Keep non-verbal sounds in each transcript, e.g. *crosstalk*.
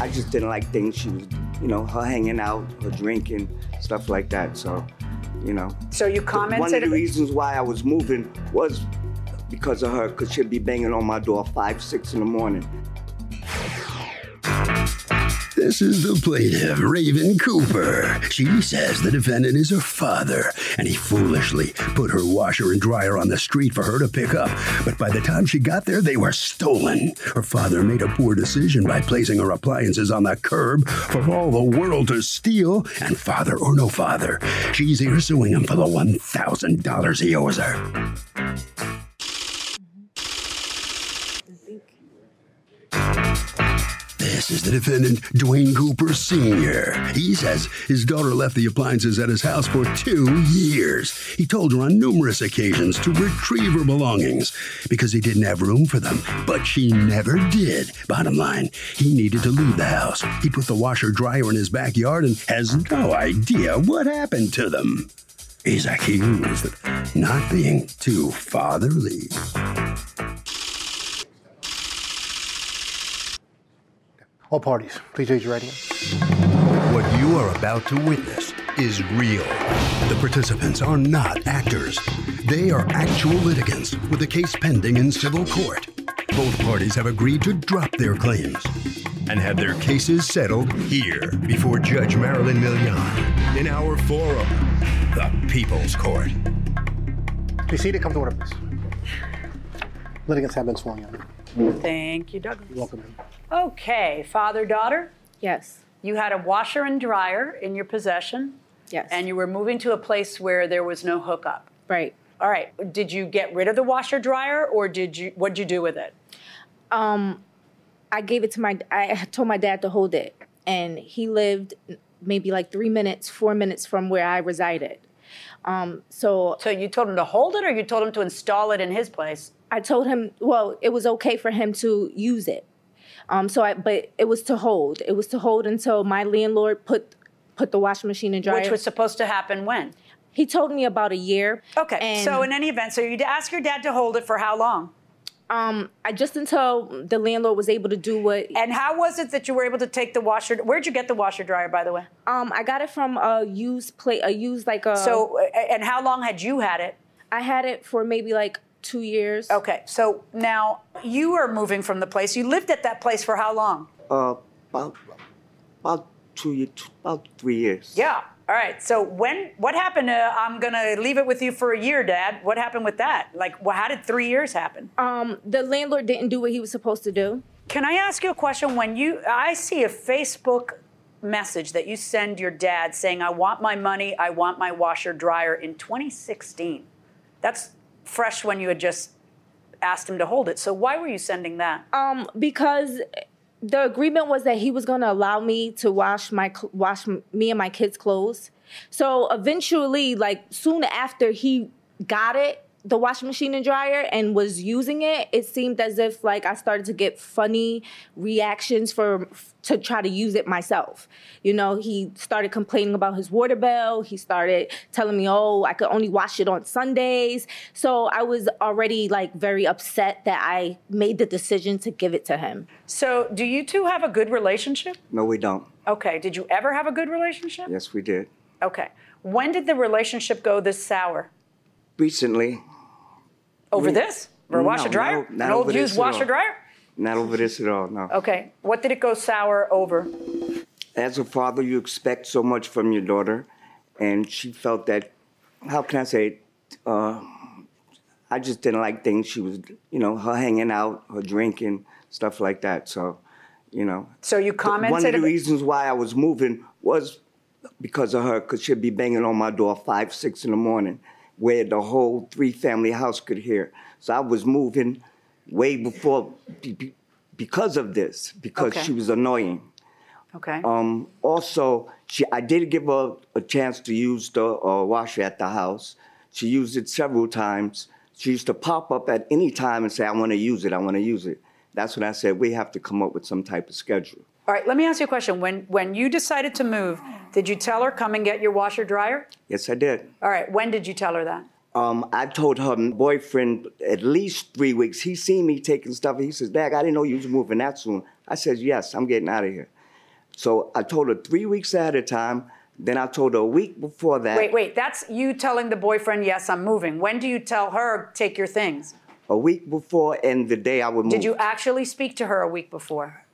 I just didn't like things she was, you know, her hanging out, her drinking, stuff like that. So, you know. So you commented. One of the reasons why I was moving was because of her, because she'd be banging on my door five, six in the morning. This is the plaintiff, Raven Cooper. She says the defendant is her father, and he foolishly put her washer and dryer on the street for her to pick up. But by the time she got there, they were stolen. Her father made a poor decision by placing her appliances on the curb for all the world to steal, and father or no father, she's here suing him for the $1,000 he owes her. This is the defendant, Dwayne Cooper Sr. He says his daughter left the appliances at his house for two years. He told her on numerous occasions to retrieve her belongings because he didn't have room for them, but she never did. Bottom line, he needed to leave the house. He put the washer dryer in his backyard and has no idea what happened to them. He's accused of not being too fatherly. All parties, please raise your right hand. What you are about to witness is real. The participants are not actors. They are actual litigants with a case pending in civil court. Both parties have agreed to drop their claims and have their cases settled here before Judge Marilyn Milian in our forum, the People's Court. Be seated, come to order, please. Litigants have been sworn in. Thank you, Douglas. You're welcome. Okay, father daughter, Yes. you had a washer and dryer in your possession, Yes. and you were moving to a place where there was no hookup. right. All right. Did you get rid of the washer dryer, or did you? What did you do with it? Um, I gave it to my. I told my dad to hold it, and he lived maybe like three minutes, four minutes from where I resided. Um, so So you told him to hold it, or you told him to install it in his place? I told him, well, it was okay for him to use it. Um, so I, but it was to hold. It was to hold until my landlord put put the washing machine and dryer. Which was supposed to happen when? he told me about a year. Okay. So in any event, so you ask your dad to hold it for how long? Um, I just until the landlord was able to do what. And how was it that you were able to take the washer? Where'd you get the washer dryer, by the way? Um, I got it from a used plate, a used like a. So, and how long had you had it? I had it for maybe like two years. Okay. So now you are moving from the place. You lived at that place for how long? Uh, about, about two years, about three years. Yeah. All right. So when what happened? Uh, I'm gonna leave it with you for a year, Dad. What happened with that? Like, well, how did three years happen? Um, the landlord didn't do what he was supposed to do. Can I ask you a question? When you, I see a Facebook message that you send your dad saying, "I want my money. I want my washer dryer." In 2016, that's fresh when you had just asked him to hold it. So why were you sending that? Um, because the agreement was that he was going to allow me to wash my wash me and my kids' clothes. So eventually, like soon after he got it, the washing machine and dryer, and was using it, it seemed as if like I started to get funny reactions for to try to use it myself. You know, he started complaining about his water bill. He started telling me, "Oh, I could only wash it on Sundays." So I was already like very upset that I made the decision to give it to him. So do you two have a good relationship? No, we don't. Okay. Did you ever have a good relationship? Yes, we did. Okay. When did the relationship go this sour? Recently. Over We- this? For a No, washer dryer? no, not An old used washer dryer? Not over this at all, no. Okay. What did it go sour over? As a father, you expect so much from your daughter, and she felt that, how can I say it? Uh, I just didn't like things she was, you know, her hanging out, her drinking, stuff like that. So, you know. So you commented. One of the reasons why I was moving was because of her, because she'd be banging on my door five, six in the morning, where the whole three-family house could hear. So I was moving way before, be- be- because of this, because Okay. she was annoying. okay. Um, also, she, I did give her a chance to use the uh, washer at the house. She used it several times. She used to pop up at any time and say, I want to use it, I want to use it. That's when I said, we have to come up with some type of schedule. All right. Let me ask you a question. When when you decided to move, did you tell her come and get your washer dryer? Yes, I did. All right. When did you tell her that? Um, I told her boyfriend at least three weeks. He seen me taking stuff. He says, Dad, I didn't know you was moving that soon. I said, Yes, I'm getting out of here. So I told her three weeks ahead of time. Then I told her a week before that. Wait, wait. That's you telling the boyfriend, yes, I'm moving. When do you tell her take your things? A week before and the day I would move. Did you actually speak to her a week before?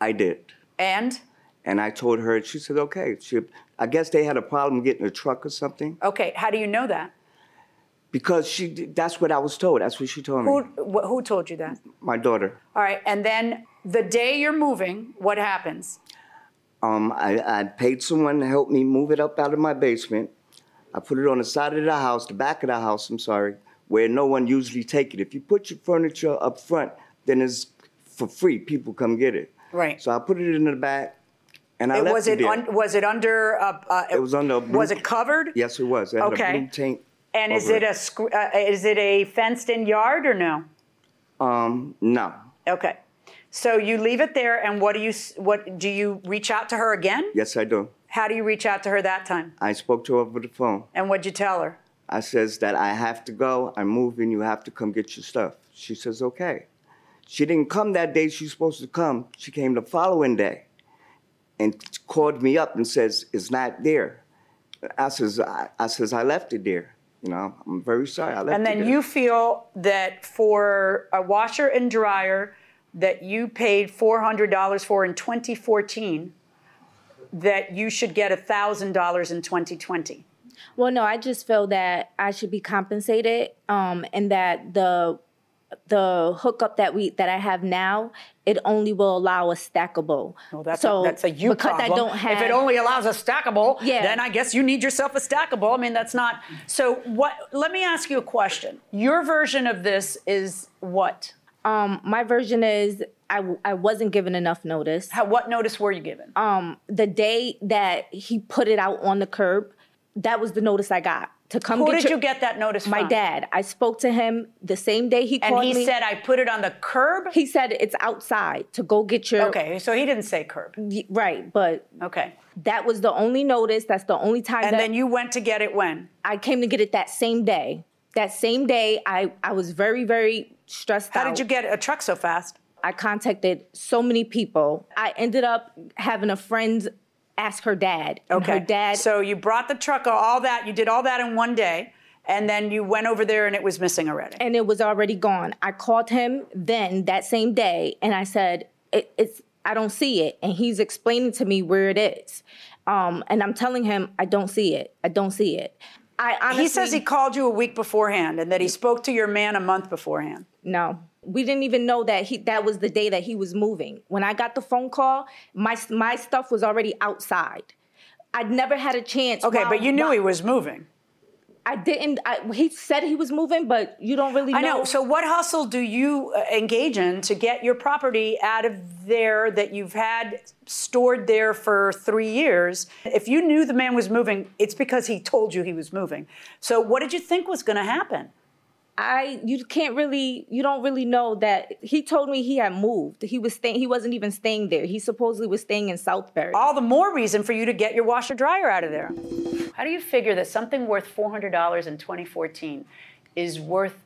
I did. And And I told her, she said, okay. She, I guess they had a problem getting a truck or something. okay, how do you know that? Because she, that's what I was told. That's what she told me. Who wh- who told you that? My daughter. All right. And then the day you're moving, what happens? Um, I, I paid someone to help me move it up out of my basement. I put it on the side of the house, the back of the house, I'm sorry, where no one usually take it. If you put your furniture up front, then it's for free. People come get it. Right. So I put it in the back, and I It- left was it it un, was it under a, uh, it was under a blue, was it covered? Yes, it was. It had Okay. a blue tank. And is over it a scr- uh, is it a fenced in yard or no? Um, no. Okay. So you leave it there, and what do you what do you reach out to her again? Yes, I do. How do you reach out to her that time? I spoke to her over the phone. And what'd you tell her? I says that I have to go. I'm moving. You have to come get your stuff. She says, okay. She didn't come that day she was supposed to come. She came the following day and called me up and says, it's not there. I says, I, I says, I left it there. You know, I'm very sorry. I left And it then there. you feel that for a washer and dryer that you paid $400 for in 2014, that you should get $1,000 in 2020. Well, no, I just feel that I should be compensated, um, and that the the hookup that we that I have now, it only will allow a stackable. Well, that's, so a, that's a you because problem. I don't have. if it only allows a stackable, Yeah. then I guess you need yourself a stackable. I mean, that's not. So what? Let me ask you a question. Your version of this is what? um, my version is I, I wasn't given enough notice. How? What notice were you given? Um, the day that he put it out on the curb, that was the notice I got to come. Who get did your- you get that notice My from? dad. I spoke to him the same day he And called he me. And he said, "I put it on the curb." he said it's outside to go get your. Okay, so he didn't say curb. Right, but Okay, that was the only notice. That's the only time and then you went to get it when? I came to get it that same day. That same day, I, I was very, very stressed How out. did you get a truck so fast? I contacted so many people. I ended up having a friend ask her dad. Okay, Her dad. So you brought the truck, all that. You did all that in one day, and then you went over there, and it was missing already. and it was already gone. I called him then that same day and I said, it, it's I don't see it. And he's explaining to me where it is. Um, and I'm telling him, I don't see it. I don't see it. I honestly he says he called you a week beforehand, and that he spoke to your man a month beforehand. No. We didn't even know that he that was the day that he was moving. When I got the phone call, my my stuff was already outside. I'd never had a chance. Okay, while- but you knew while- he was moving. I didn't. I, he said he was moving, but you don't really know. I know. So, what hustle do you uh, engage in to get your property out of there that you've had stored there for three years? If you knew the man was moving, it's because he told you he was moving. So, what did you think was going to happen? I you can't really you don't really know that he told me he had moved. He was staying. He wasn't even staying there. He supposedly was staying in Southbury. All the more reason for you to get your washer dryer out of there. How do you figure that something worth $400 in 2014 is worth,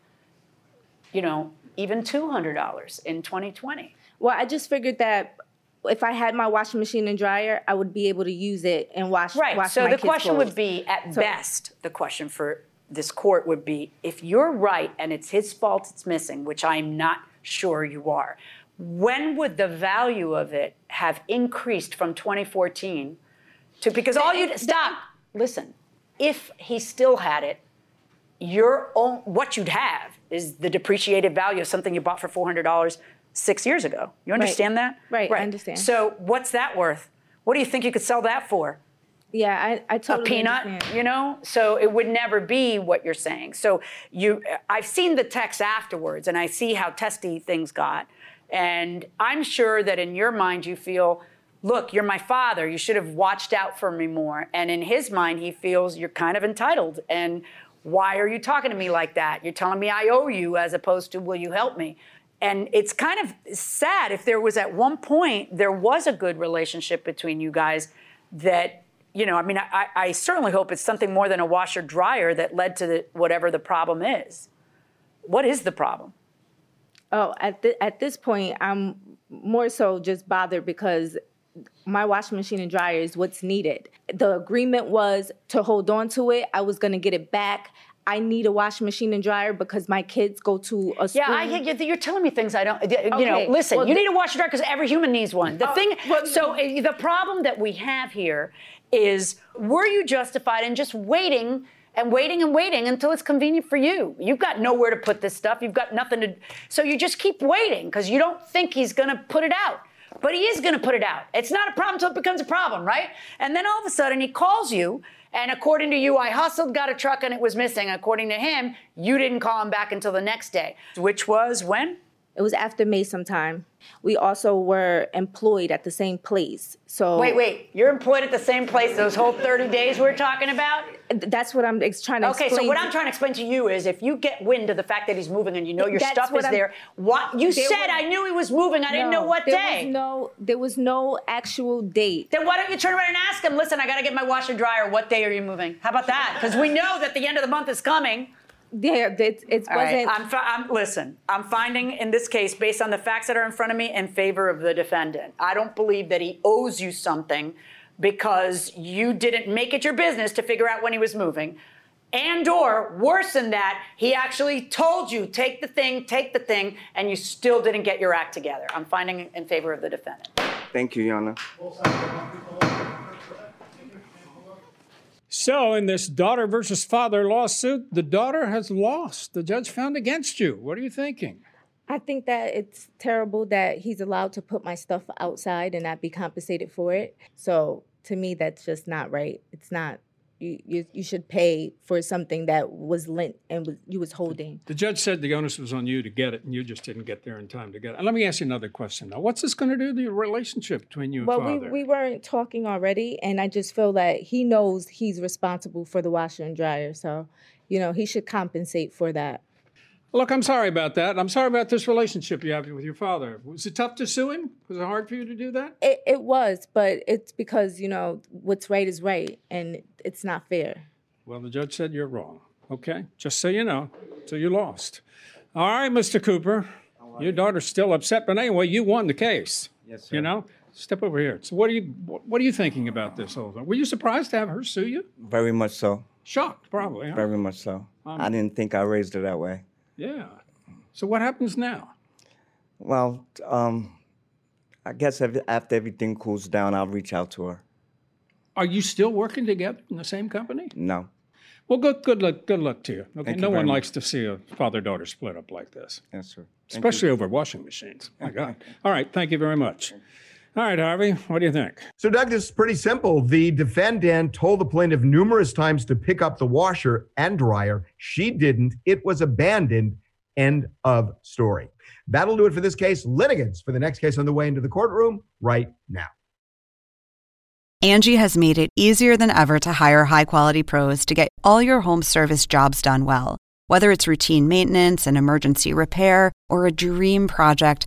you know, even $200 in 2020? Well, I just figured that if I had my washing machine and dryer, I would be able to use it and wash. Right. Wash so my the kids' question clothes. would be, at So- best, the question for this court would be, if you're right and it's his fault it's missing, which I'm not sure you are. When would the value of it have increased from 2014 to because all you stop. listen. If he still had it your own what you'd have is the depreciated value of something you bought for $400 six years ago. You understand Right. that? Right, I understand. so what's that worth? What do you think you could sell that for Yeah, I, I totally a peanut, understand. you know? So it would never be what you're saying. So you I've seen the text afterwards and I see how testy things got. And I'm sure that in your mind you feel, look, you're my father. You should have watched out for me more. And in his mind he feels you're kind of entitled and why are you talking to me like that? You're telling me I owe you as opposed to will you help me? And it's kind of sad if there was at one point there was a good relationship between you guys that you know, I mean, I, I certainly hope it's something more than a washer dryer that led to the, whatever the problem is. What is the problem? Oh, at at this point, I'm more so just bothered because my washing machine and dryer is what's needed. The agreement was to hold on to it. I was gonna get it back. I need a washing machine and dryer because my kids go to a school. Yeah, I, you- you're telling me things I don't. You know, listen. well, you the- need a washer and dryer because every human needs one. The Oh, thing. well- so uh, the problem that we have here is: were you justified in just waiting? And waiting and waiting until it's convenient for you. You've got nowhere to put this stuff. You've got nothing to. So you just keep waiting because you don't think he's going to put it out. But he is going to put it out. It's not a problem until it becomes a problem, right? And then all of a sudden he calls you, and according to you, I hustled, got a truck, and it was missing. According to him, you didn't call him back until the next day, which was when? It was after May sometime. We also were employed at the same place. So Wait, wait. You're employed at the same place those whole 30 days we're talking about? That's what I'm ex- trying to Okay, explain. so what I'm trying to explain to you is if you get wind of the fact that he's moving and you know your That's stuff is I'm- there, what you said was- I knew he was moving, I didn't know No, what there day. Was no, there was no actual date. then why don't you turn around and ask him, listen, I gotta get my washer dryer, what day are you moving? How about that? Because we know that the end of the month is coming. Yeah, it, it All right, wasn't. I'm, fi- I'm listen. I'm finding in this case, based on the facts that are in front of me, in favor of the defendant. I don't believe that he owes you something because you didn't make it your business to figure out when he was moving, and or worse than that, he actually told you take the thing, take the thing, and you still didn't get your act together. I'm finding in favor of the defendant. Thank you, Yana. So, in this daughter versus father lawsuit, the daughter has lost. The judge found against you. What are you thinking? I think that it's terrible that he's allowed to put my stuff outside and not be compensated for it. So to me, that's just not right. It's not. You you, should pay for something that was lent and was, you was holding. The judge said the onus was on you to get it, and you just didn't get there in time to get it. And let me ask you another question now. What's this going to do to your relationship between you and Well, we, we weren't talking already, and I just feel that he knows he's responsible for the washer and dryer. So, you know, he should compensate for that. Look, I'm sorry about that. I'm sorry about this relationship you have with your father. Was it tough to sue him? Was it hard for you to do that? It, it was, but it's because, you know, what's right is right, and it's not fair. Well, the judge said you're wrong. Okay, just so you know. So you lost. All right, Mr. Cooper. Your daughter's still upset, but anyway, you won the case. Yes, sir. You know, step over here. So, what are you what are you thinking about this whole thing? Were you surprised to have her sue you? Very much so. Shocked, probably. Huh? Very much so. Um, I didn't think I raised her that way. Yeah. So, what happens now? Well, um, I guess after everything cools down, I'll reach out to her. Are you still working together in the same company? No. Well, good good luck. Good luck to you. Okay. Thank you no very one much. likes to see a father daughter split up like this. Yes, sir. Thank you. especially over washing machines. My God. All right. Thank you very much. All right, Harvey, what do you think? So, Doug, this is pretty simple. The defendant told the plaintiff numerous times to pick up the washer and dryer. She didn't. It was abandoned. End of story. That'll do it for this case. Litigants for the next case on the way into the courtroom right now. Angie has made it easier than ever to hire high quality pros to get all your home service jobs done well. Whether it's routine maintenance, and emergency repair, or a dream project,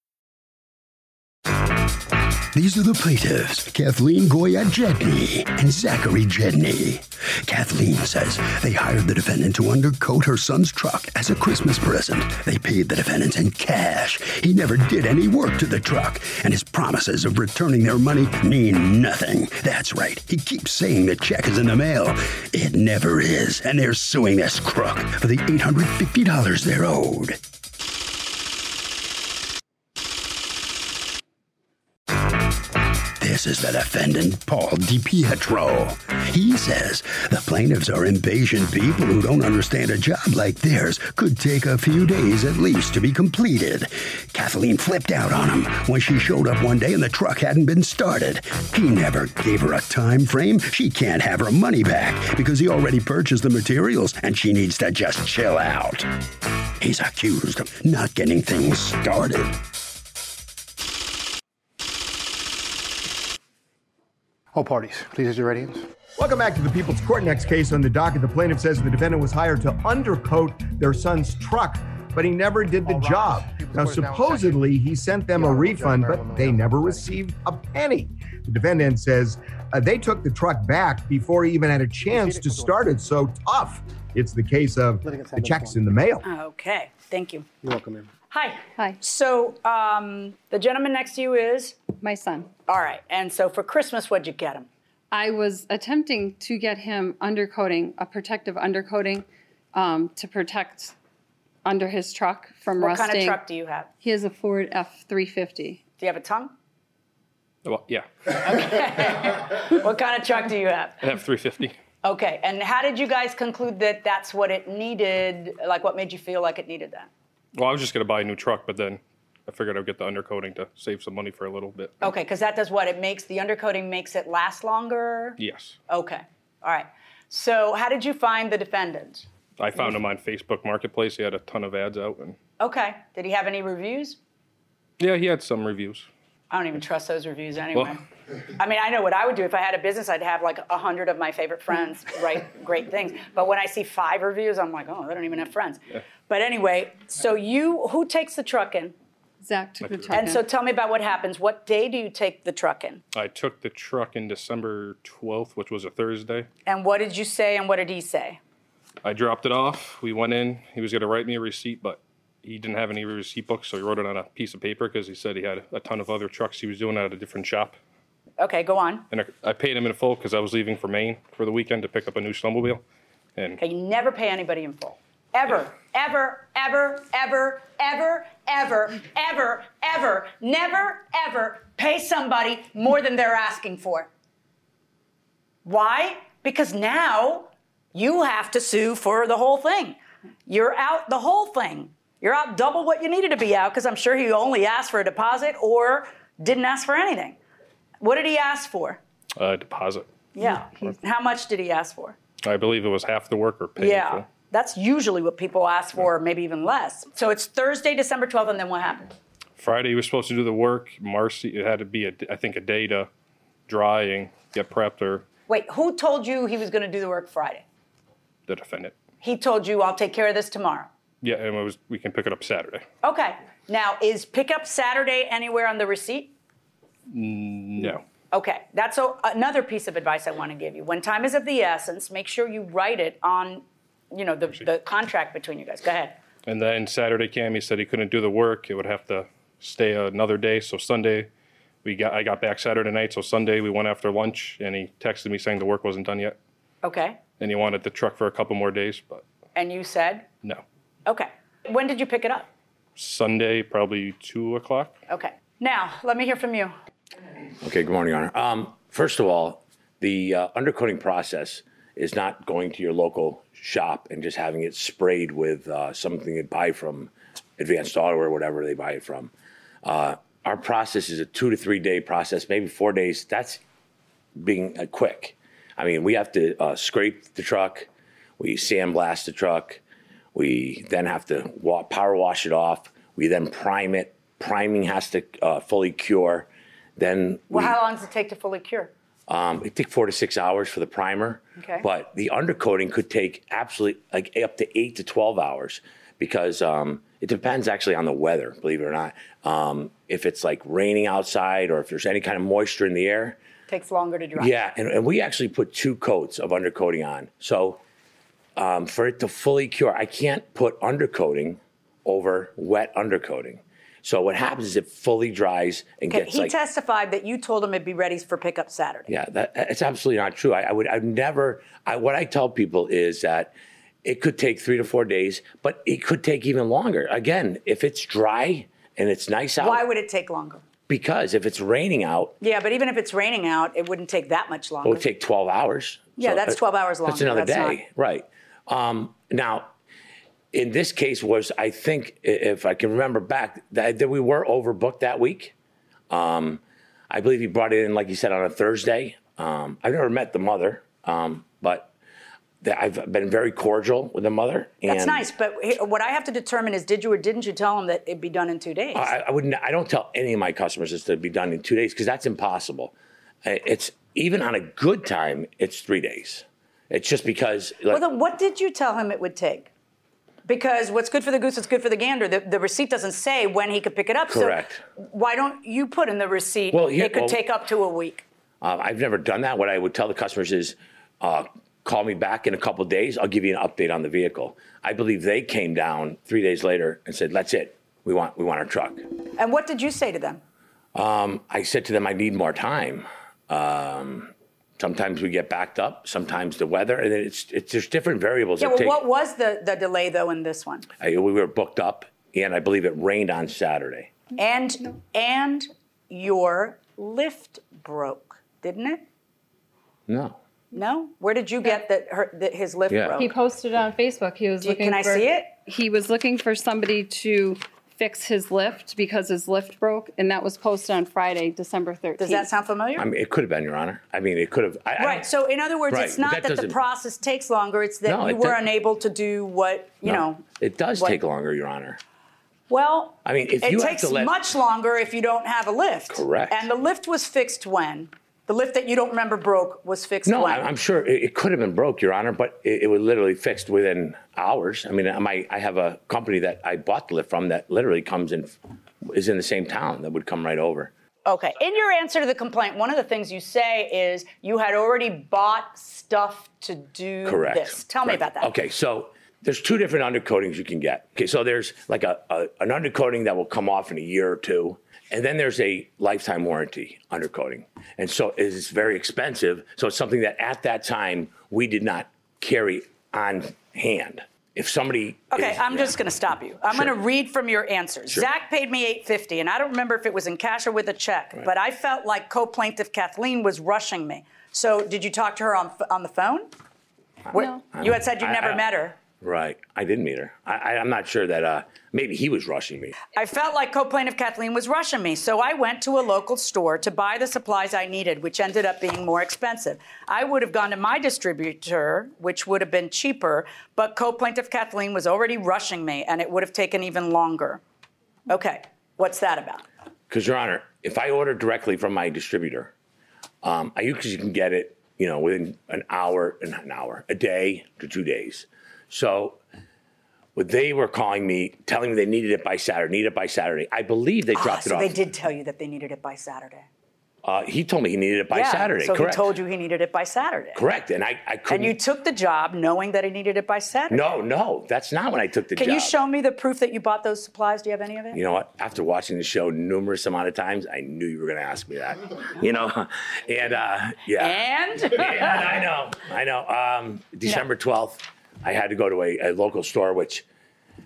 These are the plaintiffs, Kathleen Goya Jedney and Zachary Jedney. Kathleen says they hired the defendant to undercoat her son's truck as a Christmas present. They paid the defendant in cash. He never did any work to the truck, and his promises of returning their money mean nothing. That's right. He keeps saying the check is in the mail. It never is, and they're suing this crook for the $850 they're owed. This is the defendant, Paul DiPietro. He says the plaintiffs are impatient people who don't understand a job like theirs could take a few days at least to be completed. Kathleen flipped out on him when she showed up one day and the truck hadn't been started. He never gave her a time frame. She can't have her money back because he already purchased the materials and she needs to just chill out. He's accused of not getting things started. All parties, please raise your right hands. Welcome back to the People's Court. Next case on the docket. The plaintiff says the defendant was hired to undercoat their son's truck, but he never did the job. Now, supposedly, he sent them a refund, but they never received a penny. The defendant says uh, they took the truck back before he even had a chance to start it. So tough. It's the case of the checks in the mail. Okay, thank you. You're welcome, ma'am. Hi. Hi. So um, the gentleman next to you is my son. All right. And so for Christmas, what'd you get him? I was attempting to get him undercoating, a protective undercoating, um, to protect under his truck from what rusting. What kind of truck do you have? He has a Ford F three fifty. Do you have a tongue? Well, yeah. Okay. *laughs* what kind of truck do you have? I have 350. Okay. And how did you guys conclude that that's what it needed? Like, what made you feel like it needed that? Well, I was just going to buy a new truck, but then I figured I'd get the undercoating to save some money for a little bit. Okay, because that does what? It makes the undercoating makes it last longer. Yes. Okay. All right. So, how did you find the defendant? I found him on Facebook Marketplace. He had a ton of ads out, and Okay. Did he have any reviews? yeah, he had some reviews. I don't even trust those reviews anyway. Well, I mean, I know what I would do if I had a business. I'd have like a hundred of my favorite friends *laughs* write great things. But when I see five reviews, I'm like, oh, they don't even have friends. But anyway, so you, who takes the truck in? Zach took the truck And in. so tell me about what happens. What day do you take the truck in? I took the truck in December 12th, which was a Thursday. And what did you say and what did he say? I dropped it off. We went in. He was going to write me a receipt, but he didn't have any receipt books, so he wrote it on a piece of paper because he said he had a ton of other trucks he was doing at a different shop. Okay, go on. And I, I paid him in full because I was leaving for Maine for the weekend to pick up a new snowmobile. And Okay, you never pay anybody in full. Ever, ever, ever, ever, ever, ever, ever, ever, never, ever pay somebody more than they're asking for. Why? Because now you have to sue for the whole thing. You're out the whole thing. You're out double what you needed to be out because I'm sure he only asked for a deposit or didn't ask for anything. What did he ask for? uh, deposit. Yeah. How much did he ask for? I believe it was half the work or paid Yeah. full. That's usually what people ask for, maybe even less. So it's Thursday, December 12th, and then what happened? Friday, he was supposed to do the work. Marcy, it had to be, a, I think, a day to dry and get prepped, or Wait, who told you he was going to do the work Friday? the defendant. He told you, I'll take care of this tomorrow. Yeah, and it was we can pick it up Saturday. Okay. Now, is pickup Saturday anywhere on the receipt? Mm, no. Okay, that's a, another piece of advice I want to give you. When time is of the essence, make sure you write it on, you know, the, the contract between you guys. Go ahead. And then Saturday, Cam, he said he couldn't do the work. It would have to stay another day. So Sunday, we got I got back Saturday night. So Sunday, we went after lunch, and he texted me saying the work wasn't done yet, Okay. and he wanted the truck for a couple more days. But And you said, no, okay. When did you pick it up? Sunday probably two o'clock. Okay. Now, let me hear from you. Okay, good morning, Your Honor. Um, first of all, the uh, undercoating process is not going to your local shop and just having it sprayed with uh, something you buy from Advanced Auto or whatever they buy it from. Uh, our process is a two to three day process, maybe four days. That's being uh, quick. I mean, we have to uh, scrape the truck, we sandblast the truck, we then have to wa- power wash it off, we then prime it. Priming has to uh, fully cure. Then Well, we, how long does it take to fully cure? um, it take four to six hours for the primer. Okay. But the undercoating could take absolutely like up to eight to twelve hours because um, it depends actually on the weather. Believe it or not, um, if it's like raining outside or if there's any kind of moisture in the air. Takes longer to dry. Yeah, and, and we actually put two coats of undercoating on. So um, for it to fully cure, I can't put undercoating over wet undercoating. So what happens is it fully dries and Okay, gets he like testified that you told him it'd be ready for pickup Saturday. yeah, that, it's absolutely not true. I, I would, I would never. I, what I tell people is that it could take three to four days, but it could take even longer. Again, if it's dry and it's nice out, Why would it take longer? because if it's raining out, Yeah, but even if it's raining out, it wouldn't take that much longer. it would take twelve hours. Yeah, that's 12 hours That's longer. another That's day, right? Um, now, in this case, was I think if I can remember back that, that we were overbooked that week. Um, I believe he brought it in, like you said, on a Thursday. Um, I've never met the mother, um, but that I've been very cordial with the mother. That's nice, but what I have to determine is did you or didn't you tell him that it'd be done in two days? I, I wouldn't. I don't tell any of my customers this to be done in two days because that's impossible. It's even on a good time, it's three days. It's just because. Like, well, then what did you tell him it would take? Because what's good for the goose is good for the gander. The, the receipt doesn't say when he could pick it up. Correct. So why don't you put in the receipt? Well, yeah, it could well- take up to a week. Uh, I've never done that. What I would tell the customers is, uh, call me back in a couple days. I'll give you an update on the vehicle. I believe they came down three days later and said, "That's it. We want we want our truck." And what did you say to them? Um, I said to them, "I need more time." Um, sometimes we get backed up. Sometimes the weather, and it's it's there's different variables. Yeah, well, take, what was the, the delay though in this one? I, we were booked up, and I believe it rained on Saturday. And and your lift broke, didn't it? No. No. Where did you get that, her, that his lift Yeah. broke? He posted it on Facebook. He was Do you- looking can I see it? He was looking for somebody to fix his lift because his lift broke, and that was posted on Friday, December 13th. Does that sound familiar? I mean, it could have been, Your Honor. I mean, it could have. I, I Right. So in other words, Right, it's not that that, the process takes longer. It's that No, you it were unable to do what you no, know. it does what- take longer, Your Honor. Well, I mean, if it you have takes to let- much longer if you don't have a lift. Correct. And the lift was fixed when the lift that you don't remember broke was fixed No, when. I'm sure it, it could have been broke, Your Honor, but it, it was literally fixed within hours. I mean, my, I have a company that I bought the lift from that literally comes in, is in the same town that would come right over. Okay. In your answer to the complaint, one of the things you say is you had already bought stuff to do Correct. this. Tell me about that. Okay, so there's two different undercoatings you can get. Okay, so there's like a, a an undercoating that will come off in a year or two, and then there's a lifetime warranty undercoating, and so it's very expensive. So it's something that at that time we did not carry on hand. If somebody Okay, is- I'm yeah. just going to stop you. I'm Sure. going to read from your answers. Sure. Zach paid me 850, and I don't remember if it was in cash or with a check, but I felt like co-plaintiff Kathleen was rushing me. So, did you talk to her on on the phone? Where- No. You had said you I- never I- met her. Right, I didn't meet her. I, I, I'm not sure that. Uh, maybe he was rushing me. I felt like co-plaintiff Kathleen was rushing me, so I went to a local store to buy the supplies I needed, which ended up being more expensive. I would have gone to my distributor, which would have been cheaper, but co-plaintiff Kathleen was already rushing me, and it would have taken even longer. Okay, what's that about? Because, Your Honor, if I order directly from my distributor, um, I usually can get it, you know, within an hour, not an hour, a day to two days. So, what they were calling me, telling me they needed it by Saturday, need it by Saturday. I believe they Ah, dropped so it off. they did tell you that they needed it by Saturday. Uh, he told me he needed it by yeah, Saturday. So Correct. he told you he needed it by Saturday. Correct, and I, I couldn't. And you took the job knowing that he needed it by Saturday. no, no, that's not when I took the Can job. Can you show me the proof that you bought those supplies? Do you have any of it? You know what? After watching the show numerous amount of times, I knew you were going to ask me that. *laughs* You know, and uh, yeah. And? yeah, I know, I know. Um, December twelfth, I had to go to a, a local store, which,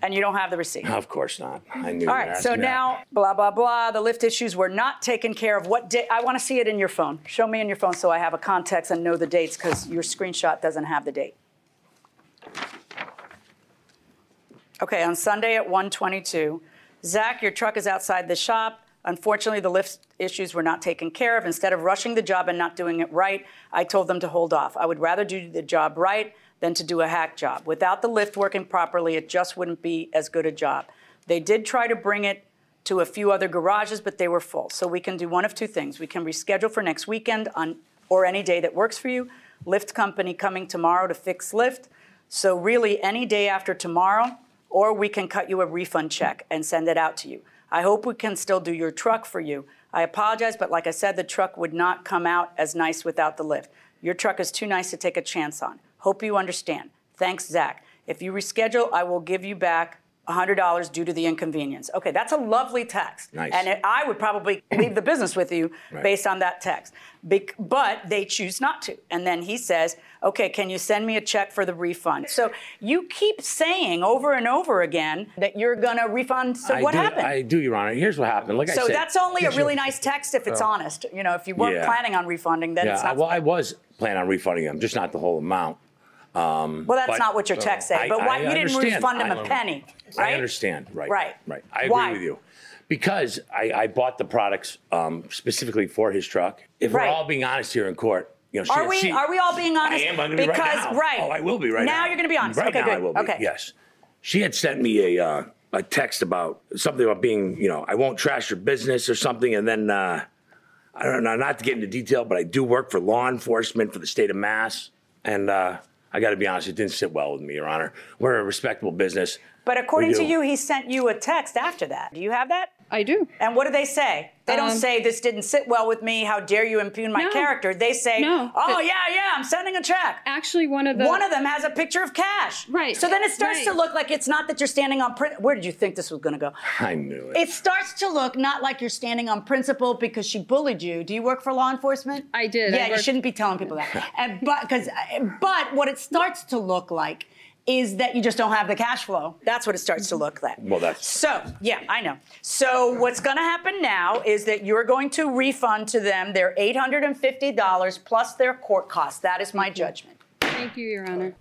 And you don't have the receipt. of course, not. I knew. All right, so that. now, blah, blah, blah. The lift issues were not taken care of. What day? I want to see it in your phone. Show me in your phone so I have a context and know the dates because your screenshot doesn't have the date. Okay, on Sunday at 1:22, Zach, your truck is outside the shop. Unfortunately, the lift issues were not taken care of. Instead of rushing the job and not doing it right, I told them to hold off. I would rather do the job right than to do a hack job. Without the lift working properly, it just wouldn't be as good a job. They did try to bring it to a few other garages, but they were full. So we can do one of two things. We can reschedule for next weekend on or any day that works for you. Lift company coming tomorrow to fix lift. So really any day after tomorrow, or we can cut you a refund check and send it out to you. I hope we can still do your truck for you. I apologize, but like I said, the truck would not come out as nice without the lift. Your truck is too nice to take a chance on. Hope you understand. Thanks, Zach. If you reschedule, I will give you back $100 due to the inconvenience. Okay, that's a lovely text. Nice. And it, I would probably leave the business with you Right. based on that text. Bec- but they choose not to. And then he says, okay, can you send me a check for the refund? So you keep saying over and over again that you're going to refund. So I what do, happened? I do, Your Honor. Here's what happened. Like I so said, that's only a really nice text if it's Oh. honest. You know, if you weren't Yeah. planning on refunding, then yeah, it's not. well, I was planning on refunding them, just not the whole amount. Um, well, that's but- not what your text said. But why I you didn't refund him I- a penny, I understand. Right. Right. Right. I agree Why? with you. Because I, I bought the products um, specifically for his truck. If Right. we're all being honest here in court, you know, she Are we? seen- are we all being honest? I am. I'm going to be because right now. right. Oh, I will be right now. Now you're going to be honest. Right okay, now good. I will be. Okay. Yes. She had sent me a uh, a text about something about being, you know, I won't trash your business or something, and then uh, I don't know, not to get into detail, but I do work for law enforcement for the state of Mass, and uh, I got to be honest, it didn't sit well with me, Your Honor. We're a respectable business. But according to you, he sent you a text after that. Do you have that? I do. And what do they say? They don't Um, say this didn't sit well with me. How dare you impugn my No. character? They say, No. oh yeah, yeah, I'm sending a check. Actually, one of the One of them has a picture of cash. Right. So then it starts Right. to look like it's not that you're standing on. Prin- Where did you think this was going to go? *laughs* I knew it. It starts to look not like you're standing on principle because she bullied you. Do you work for law enforcement? I did. I Yeah, you worked- shouldn't be telling people that. *laughs* and, but because, but what it starts to look like is that you just don't have the cash flow. That's what it starts to look like. Well, that's So, yeah, I know. So, what's going to happen now is that you're going to refund to them their $850 plus their court costs. That is my judgment. Thank you, Your Honor.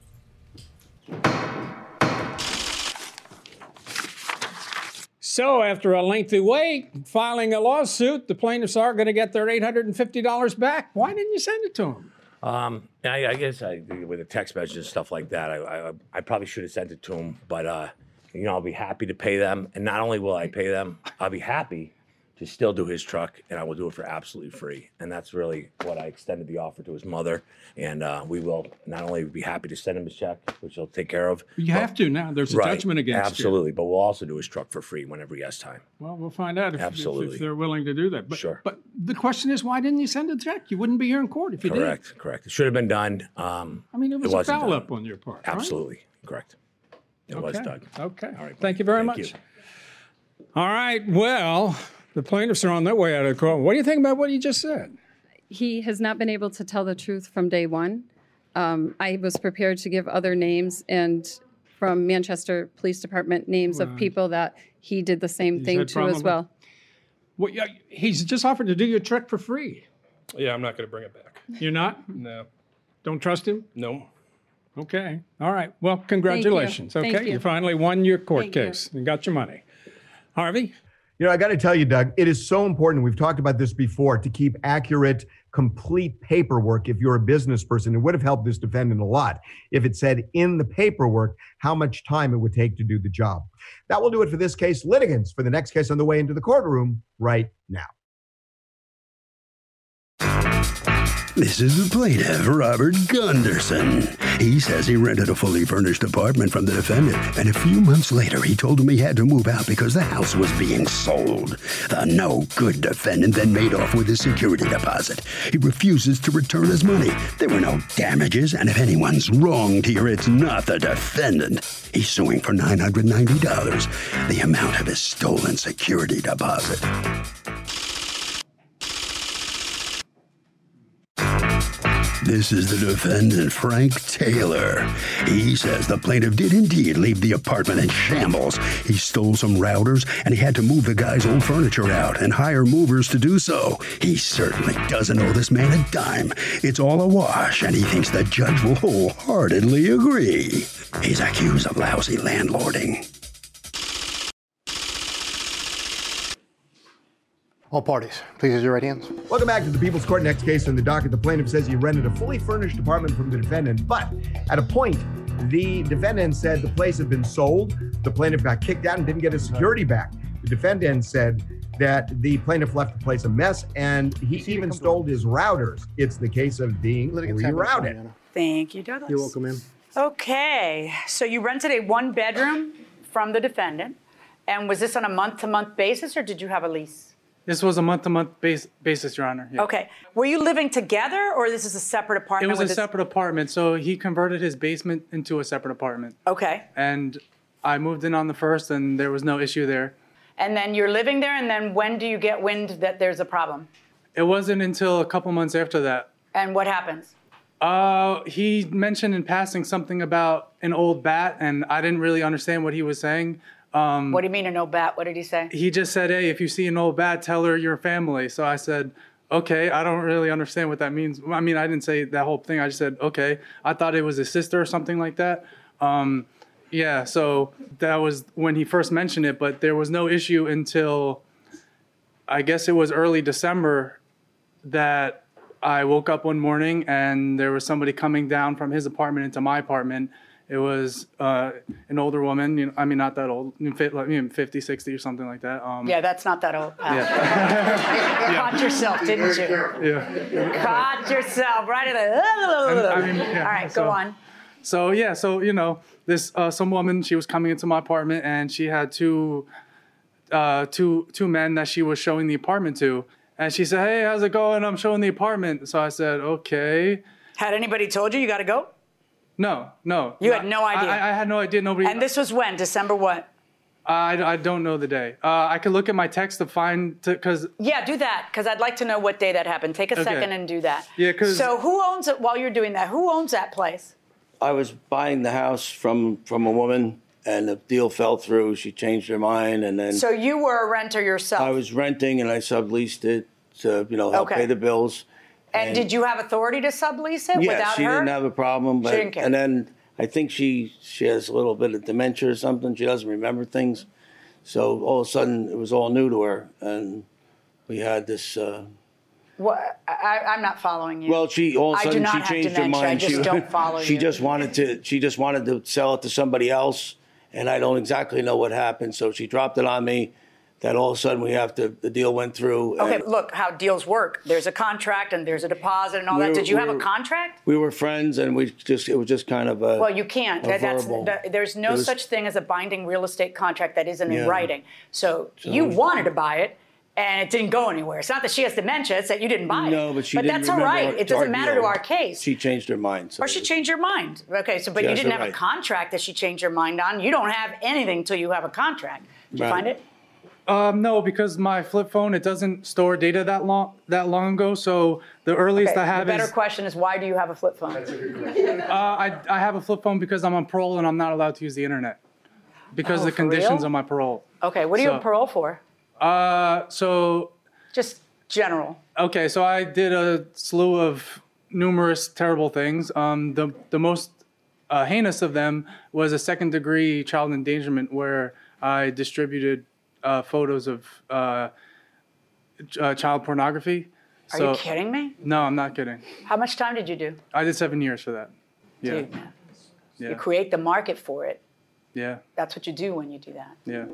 So, after a lengthy wait, filing a lawsuit, the plaintiffs are going to get their $850 back. Why didn't you send it to them? Um, I, I guess I, with the text messages and stuff like that, I, I, I probably should have sent it to them. But uh, you know, I'll be happy to pay them, and not only will I pay them, I'll be happy to still do his truck, and I will do it for absolutely free. And that's really what I extended the offer to his mother, and uh, we will not only be happy to send him a check, which he'll take care of. You have to now. There's a Right, judgment against you. absolutely, but we'll also do his truck for free whenever he has time. Well, we'll find out if, if- Absolutely. if they're willing to do that. But, Sure. But the question is, why didn't you send a check? You wouldn't be here in court if you did. Correct, correct. It should have been done. Um, I mean, it was a foul done. up on your part. right? Absolutely, correct. It was Okay. done. Okay. All right. Thank you very Thank much. you. All right. Well, the plaintiffs are on their way out of court. What do you think about what he just said? He has not been able to tell the truth from day one. Um, I was prepared to give other names and from Manchester Police Department names Right. of people that he did the same He's thing had to as well. Well, yeah, he's just offered to do your trick for free. Yeah, I'm not going to bring it back. You're not? No. Don't trust him? No. Okay. All right. Well, congratulations. Thank okay. you. finally won your court Thank you. case and got your money. Harvey? You know, I got to tell you, Doug, it is so important. We've talked about this before to keep accurate, complete paperwork if you're a business person. It would have helped this defendant a lot if it said in the paperwork how much time it would take to do the job. That will do it for this case. Litigants for the next case on the way into the courtroom right now. This is the plaintiff, Robert Gunderson. He says he rented a fully furnished apartment from the defendant, and a few months later he told him he had to move out because the house was being sold. The no good defendant then made off with his security deposit. He refuses to return his money. There were no damages, and if anyone's wronged here, it's not the defendant. He's suing for $990, the amount of his stolen security deposit. This is the defendant, Frank Taylor. He says the plaintiff did indeed leave the apartment in shambles. He stole some routers and he had to move the guy's old furniture out and hire movers to do so. He certainly doesn't owe this man a dime. It's all a wash, and he thinks the judge will wholeheartedly agree. He's accused of lousy landlording. All parties, please use your right hands. Welcome back to the People's Court. Next case in the docket. The plaintiff says he rented a fully furnished apartment from the defendant, but at a point, the defendant said the place had been sold. The plaintiff got kicked out and didn't get his security back. The defendant said that the plaintiff left the place a mess and he even stole his routers. It's the case of being rerouted. Thank you, Douglas. You're welcome, ma'am. Okay, so you rented a one bedroom from the defendant, and was this on a month to month basis, or did you have a lease? This was a month-to-month base, basis, Your Honor. Yeah. Okay, were you living together, or this is a separate apartment? It was a this- separate apartment, so he converted his basement into a separate apartment. Okay, And I moved in on the first, and there was no issue there. and then you're living there, and then when do you get wind that there's a problem? It wasn't until a couple months after that. And what happens? Uh, he mentioned in passing something about an old bat, and I didn't really understand what he was saying. Um, What do you mean an old bat? What did he say? he just said, "Hey, if you see an old bat, tell her you're family." So I said, "Okay, I don't really understand what that means." I mean, I didn't say that whole thing. I just said, "Okay." I thought it was his sister or something like that. Um, yeah, so that was when he first mentioned it, but there was no issue until I guess it was early December that I woke up one morning and there was somebody coming down from his apartment into my apartment. It was uh, an older woman. You know, I mean, not that old, you know, fit- like, you know, 50, 60 or something like that. Um, Yeah, that's not that old. pal. Yeah. *laughs* Caught yourself, didn't you? yeah. Caught yourself right at the. *laughs* I mean, yeah, All right, so- go on. So yeah, so you know, this uh, some woman she was coming into my apartment and she had two, uh, two two men that she was showing the apartment to, and she said, "Hey, how's it going? I'm showing the apartment." So I said, "Okay." Had anybody told you you got to go? No, no. You had no idea? I, I had no idea. Nobody. And this was when? December what? I, I don't know the day. Uh, I could look at my text to find because Yeah, do that because I'd like to know what day that happened. Take a Okay. second and do that. Yeah, 'cause- So who owns it while you're doing that? Who owns that place? I was buying the house from from a woman, and the deal fell through. She changed her mind, and then So you were a renter yourself. I was renting, and I subleased it to you know help Okay. pay the bills. And, did you have authority to sublease it yeah, without she her? didn't have a problem, but didn't care. and then I think she she has a little bit of dementia or something. She doesn't remember things, so all of a sudden it was all new to her, and we had this. Uh, What? I, I'm not following you. Well, she all of a sudden she changed her mind. I just she, don't *laughs* follow she you. just wanted to. She just wanted to sell it to somebody else, and I don't exactly know what happened. So she dropped it on me. That all of a sudden we have to. The deal went through. Okay, look how deals work. There's a contract and there's a deposit and all that. We're- Did you have a contract? We were friends, and we just. It was just kind of a. Well, you can't. That- verbal. that- there's no was- such thing as a binding real estate contract that isn't in writing. So, So- you wanted to buy it, and it didn't go anywhere. It's not that she has dementia; it's that you didn't buy it. No, but she didn't that's all right. our- It doesn't matter deal. to our case. She changed her mind. So or she changed her mind. Okay, so but She you didn't have a contract that she changed her mind on. You don't have anything until you have a contract. Did you Right. find it? Um, no, because my flip phone it doesn't store data that long that long ago. So the earliest Okay, I have the better is question is why do you have a flip phone? That's a good *laughs* question. uh, I I have a flip phone because I'm on parole and I'm not allowed to use the internet because Oh, of the conditions real? on my parole. Okay, what are you on parole for? Uh, so Just general. okay, so I did a slew of numerous terrible things. Um, the the most uh, heinous of them was a second degree child endangerment where I distributed uh, photos of uh, ch- uh, child pornography. Are So- you kidding me? No, I'm not kidding. How much time did you do? I did seven years for that. Yeah. Dude, Yeah. You create the market for it. Yeah. That's what you do when you do that. Yeah.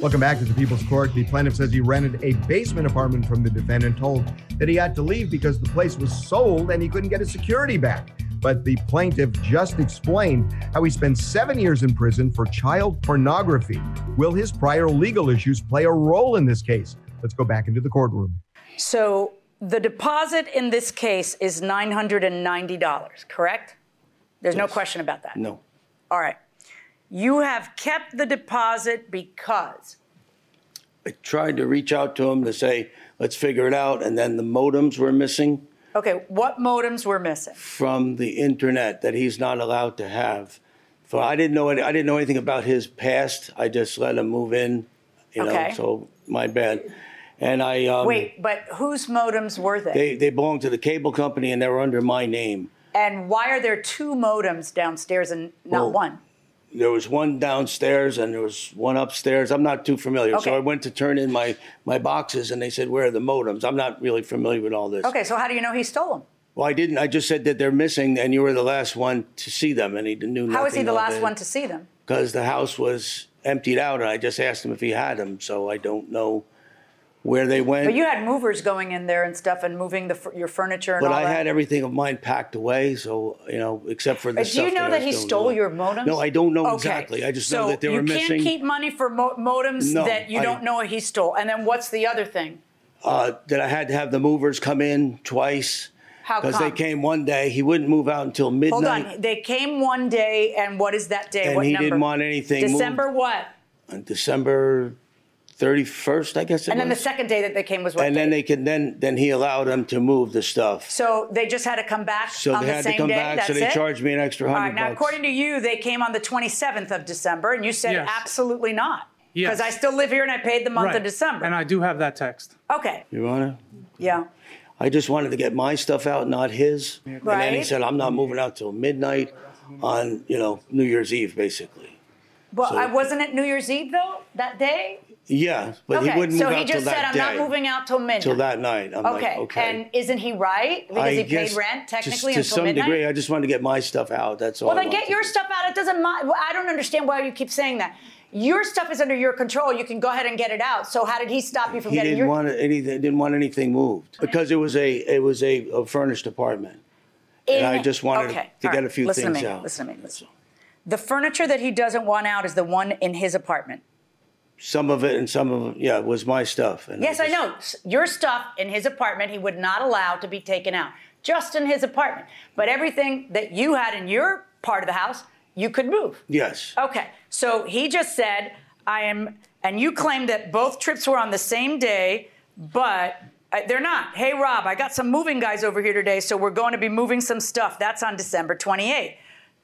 Welcome back to the People's Court. The plaintiff says he rented a basement apartment from the defendant, told that he had to leave because the place was sold and he couldn't get his security back. But the plaintiff just explained how he spent seven years in prison for child pornography. Will his prior legal issues play a role in this case? Let's go back into the courtroom. So the deposit in this case is $990, correct? There's no question about that. No. All right. You have kept the deposit because I tried to reach out to him to say, let's figure it out, and then the modems were missing okay, what modems were missing? from the internet that he's not allowed to have. So I didn't know any, I didn't know anything about his past. I just let him move in, you know. Okay. So my bad. And I um, Wait, but whose modems were they? They they belong to the cable company and they were under my name. and why are there two modems downstairs and not Well, one? There was one downstairs and there was one upstairs. I'm not too familiar, Okay. so I went to turn in my my boxes, and they said, "Where are the modems?" I'm not really familiar with all this. Okay, so how do you know he stole them? Well, I didn't. I just said that they're missing, and you were the last one to see them, and he knew nothing. How was he the last one to see them? Because the house was emptied out, and I just asked him if he had them. So I don't know where they went. But you had movers going in there and stuff and moving the, your furniture and But I that. had everything of mine packed away, so you know, except for the Uh, do stuff you know that, that he stole your modems? No, I don't know Okay. exactly. I just so know that they were missing. you can't keep money for mo- modems No, that you I- don't know he stole. And then what's the other thing? uh, that I had to have the movers come in twice. How Because they came one day, he wouldn't move out until midnight. Hold on. They came one day, and what is that day? And what he number? didn't want anything moved. December what? On December thirty first, I guess it And then the second day that they came was what? and day? then they could then then he allowed them to move the stuff. So they just had to come back So on they the had same to come day. back. That's so they it? charged me an extra hundred right. Now, bucks. according to you, they came on the 27th of December, and you said Yes. absolutely not. Yes. Because I still live here and I paid the month Right. of December. And I do have that text. okay. Your Honor, Yeah. I just wanted to get my stuff out, not his. And then he said, "I'm not moving out till midnight on you know New Year's Eve, basically." Well, So- I wasn't at New Year's Eve though that day. Yeah, but okay. he wouldn't so move he out till just said, "I'm day. not moving out till midnight." Till that night. I'm okay. like, okay. And isn't he right? Because I he paid rent to- technically to, until some midnight. degree. I just wanted to get my stuff out. That's all. well, then get your do. stuff out. It doesn't matter. I don't understand why you keep saying that. Your stuff is under your control. You can go ahead and get it out. So how did he stop you from He getting didn't your? want anything. Didn't want anything moved because it was a it was a, a furnished apartment, and I just wanted okay. to all get right. a few listen things to me. out. Listen to me. Listen. The furniture that he doesn't want out is the one in his apartment. Some of it and some of it, yeah, was my stuff. And Yes, I know. Your stuff in his apartment, he would not allow to be taken out, just in his apartment. But everything that you had in your part of the house, you could move. Yes. Okay. So he just said, I am, and you claimed that both trips were on the same day, but uh, they're not. Hey, Rob, I got some moving guys over here today, so we're going to be moving some stuff. That's on December 28th.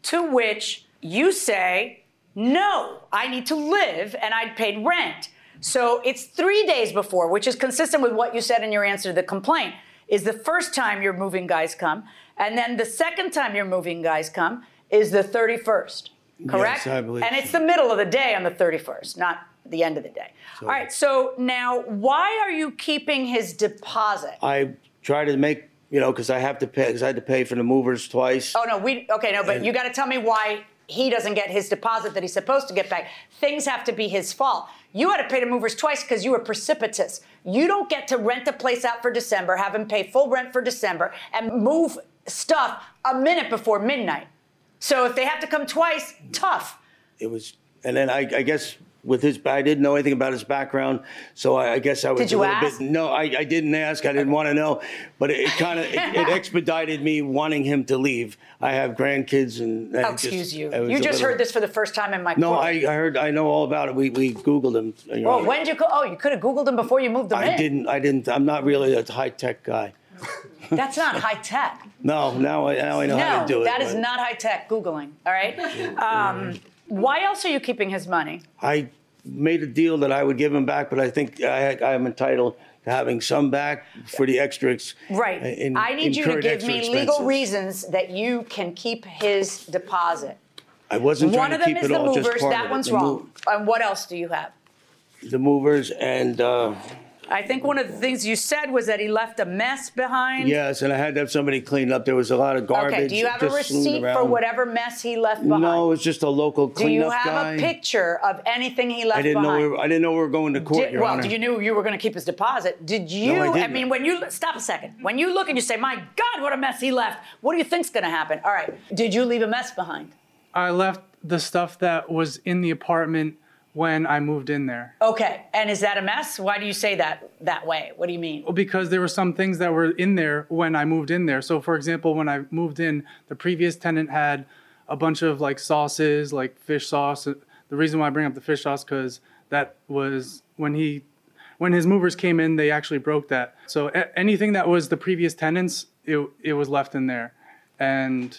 To which you say, no, I need to live and I'd paid rent. So it's three days before, which is consistent with what you said in your answer to the complaint, is the first time your moving guys come. And then the second time your moving guys come is the 31st, correct? Yes, I believe and so. it's the middle of the day on the 31st, not the end of the day. All right, so now why are you keeping his deposit? I try to make you know because I have to pay because I had to pay for the movers twice. Oh no, we okay, no, but And- you got to tell me why he doesn't get his deposit that he's supposed to get back. Things have to be his fault. You had to pay the movers twice because you were precipitous. You don't get to rent a place out for December, have him pay full rent for December, and move stuff a minute before midnight. So if they have to come twice, tough. It was, and then I, I guess with his, I didn't know anything about his background, so I, I guess I was Did you a little ask? bit. No, I, I didn't ask. I didn't want to know, but it, kind of it, it *laughs* expedited me wanting him to leave. I have grandkids, and, and Oh, it just- excuse you. You just little- heard this for the first time in my No. I, I heard. I know all about it. We we googled him. Your Well, when did you go? Oh, you could have Googled him before you moved him I in. didn't. I didn't. I'm not really a high tech guy. That's not *laughs* high tech. No, now I now I know no, how to do it. that is but not high tech Googling. All right. Um, why else are you keeping his money? I made a deal that I would give him back, but I think I, I am entitled to having some back for the extra. ex- Right. in- I need you to give me legal reasons that you can keep his deposit. I wasn't One trying of to them keep is it the all. movers. That of it. one's The mo- wrong. And what else do you have? the movers and uh, I think one of the things you said was that he left a mess behind. yes, and I had to have somebody clean up. There was a lot of garbage. Okay. Do you have a just strewn receipt for whatever mess he left behind? No, it's just a local cleanup. guy. Do you have guy. a picture of anything he left I didn't behind? know. We were, I didn't know we were going to court, Did- Your well, Honor. you knew you were going to keep his deposit. Did you? I didn't. mean, when you stop a second, when you look and you say, "My God, what a mess he left," what do you think's going to happen? All right, did you leave a mess behind? I left the stuff that was in the apartment when I moved in there. Okay, and is that a mess? Why do you say that that way? What do you mean? Well, because there were some things that were in there when I moved in there. So, for example, when I moved in, the previous tenant had a bunch of like sauces, like fish sauce. The reason why I bring up the fish sauce because that was when he, when his movers came in, they actually broke that. So a- anything that was the previous tenants, it it was left in there, and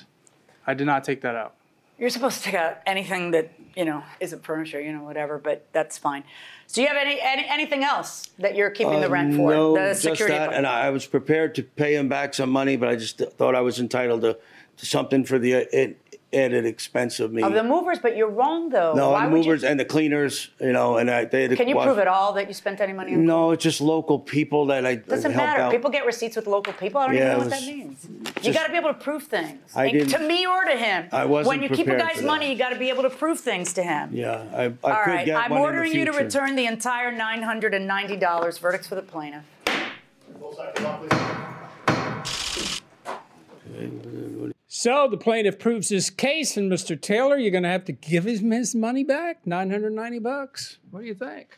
I did not take that out. You're supposed to take out anything that you know isn't furniture, you know, whatever. But that's fine. So, do you have any, any anything else that you're keeping the Uh, rent for? No, the just security. that, and I I was prepared to pay him back some money, but I just thought I was entitled to, to something for the uh, in, an expense of me. Of the movers, but you're wrong though. no, Why the would you- movers and the cleaners, you know, and I, they had Can you wash- prove at all that you spent any money on No, it's just local people that I Doesn't helped matter. out. People get receipts with local people. I don't Yeah, even know it what that means. you got to be able to prove things. I And didn't- to me or to him. I wasn't When you keep a guy's money, you got to be able to prove things to him. Yeah, I, I All could right, get I'm one in the ordering you to return the entire $990. Verdicts for the plaintiff. So the plaintiff proves his case, and Mr. Taylor, you're going to have to give him his money back, 990 bucks. What do you think?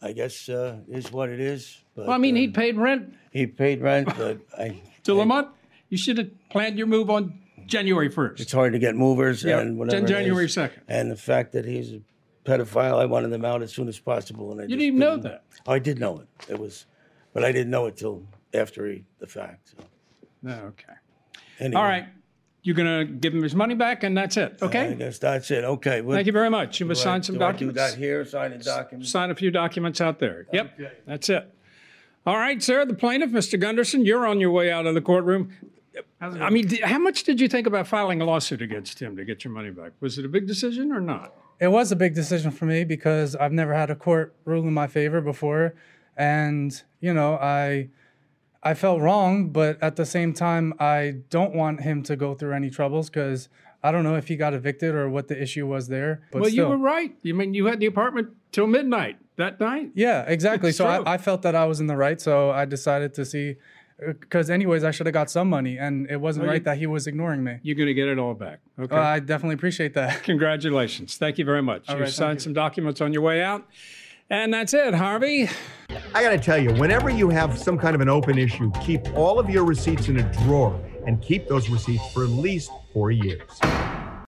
I guess uh, is what it is. But, Well, I mean, uh, he paid rent he paid rent, but I. *laughs* till a month. You should have planned your move on January 1st. It's hard to get movers Yeah, and whatever. January 2nd. And the fact that he's a pedophile, I wanted them out as soon as possible. And I You didn't even know that. Oh, I did know it. It was, but I didn't know it till after he, the fact. So. Okay. Anyway. All right. You're going to give him his money back, and that's it. Okay. I Okay? guess that's it. Okay. Thank you very much. You must Do I- sign some do I documents. do that here, sign a document. Sign a few documents out there. Yep. That's it. All right, sir. The plaintiff, Mr. Gunderson, you're on your way out of the courtroom. I mean, how much did you think about filing a lawsuit against him to get your money back? Was it a big decision or not? It was a big decision for me because I've never had a court rule in my favor before, and you know I I felt wrong, but at the same time I don't want him to go through any troubles because I don't know if he got evicted or what the issue was there. But well, still. you were right. You mean you had the apartment till midnight that night? Yeah, exactly. It's so. I, I felt that I was in the right, so I decided to see. Because anyways, I should have got some money, and it wasn't Well, right you- that he was ignoring me. You're going to get it all back. Okay. Uh, I definitely appreciate that. *laughs* Congratulations. Thank you very much. All you right, signed you. some documents on your way out. And that's it, Harvey. I got to tell you, whenever you have some kind of an open issue, keep all of your receipts in a drawer and keep those receipts for at least four years.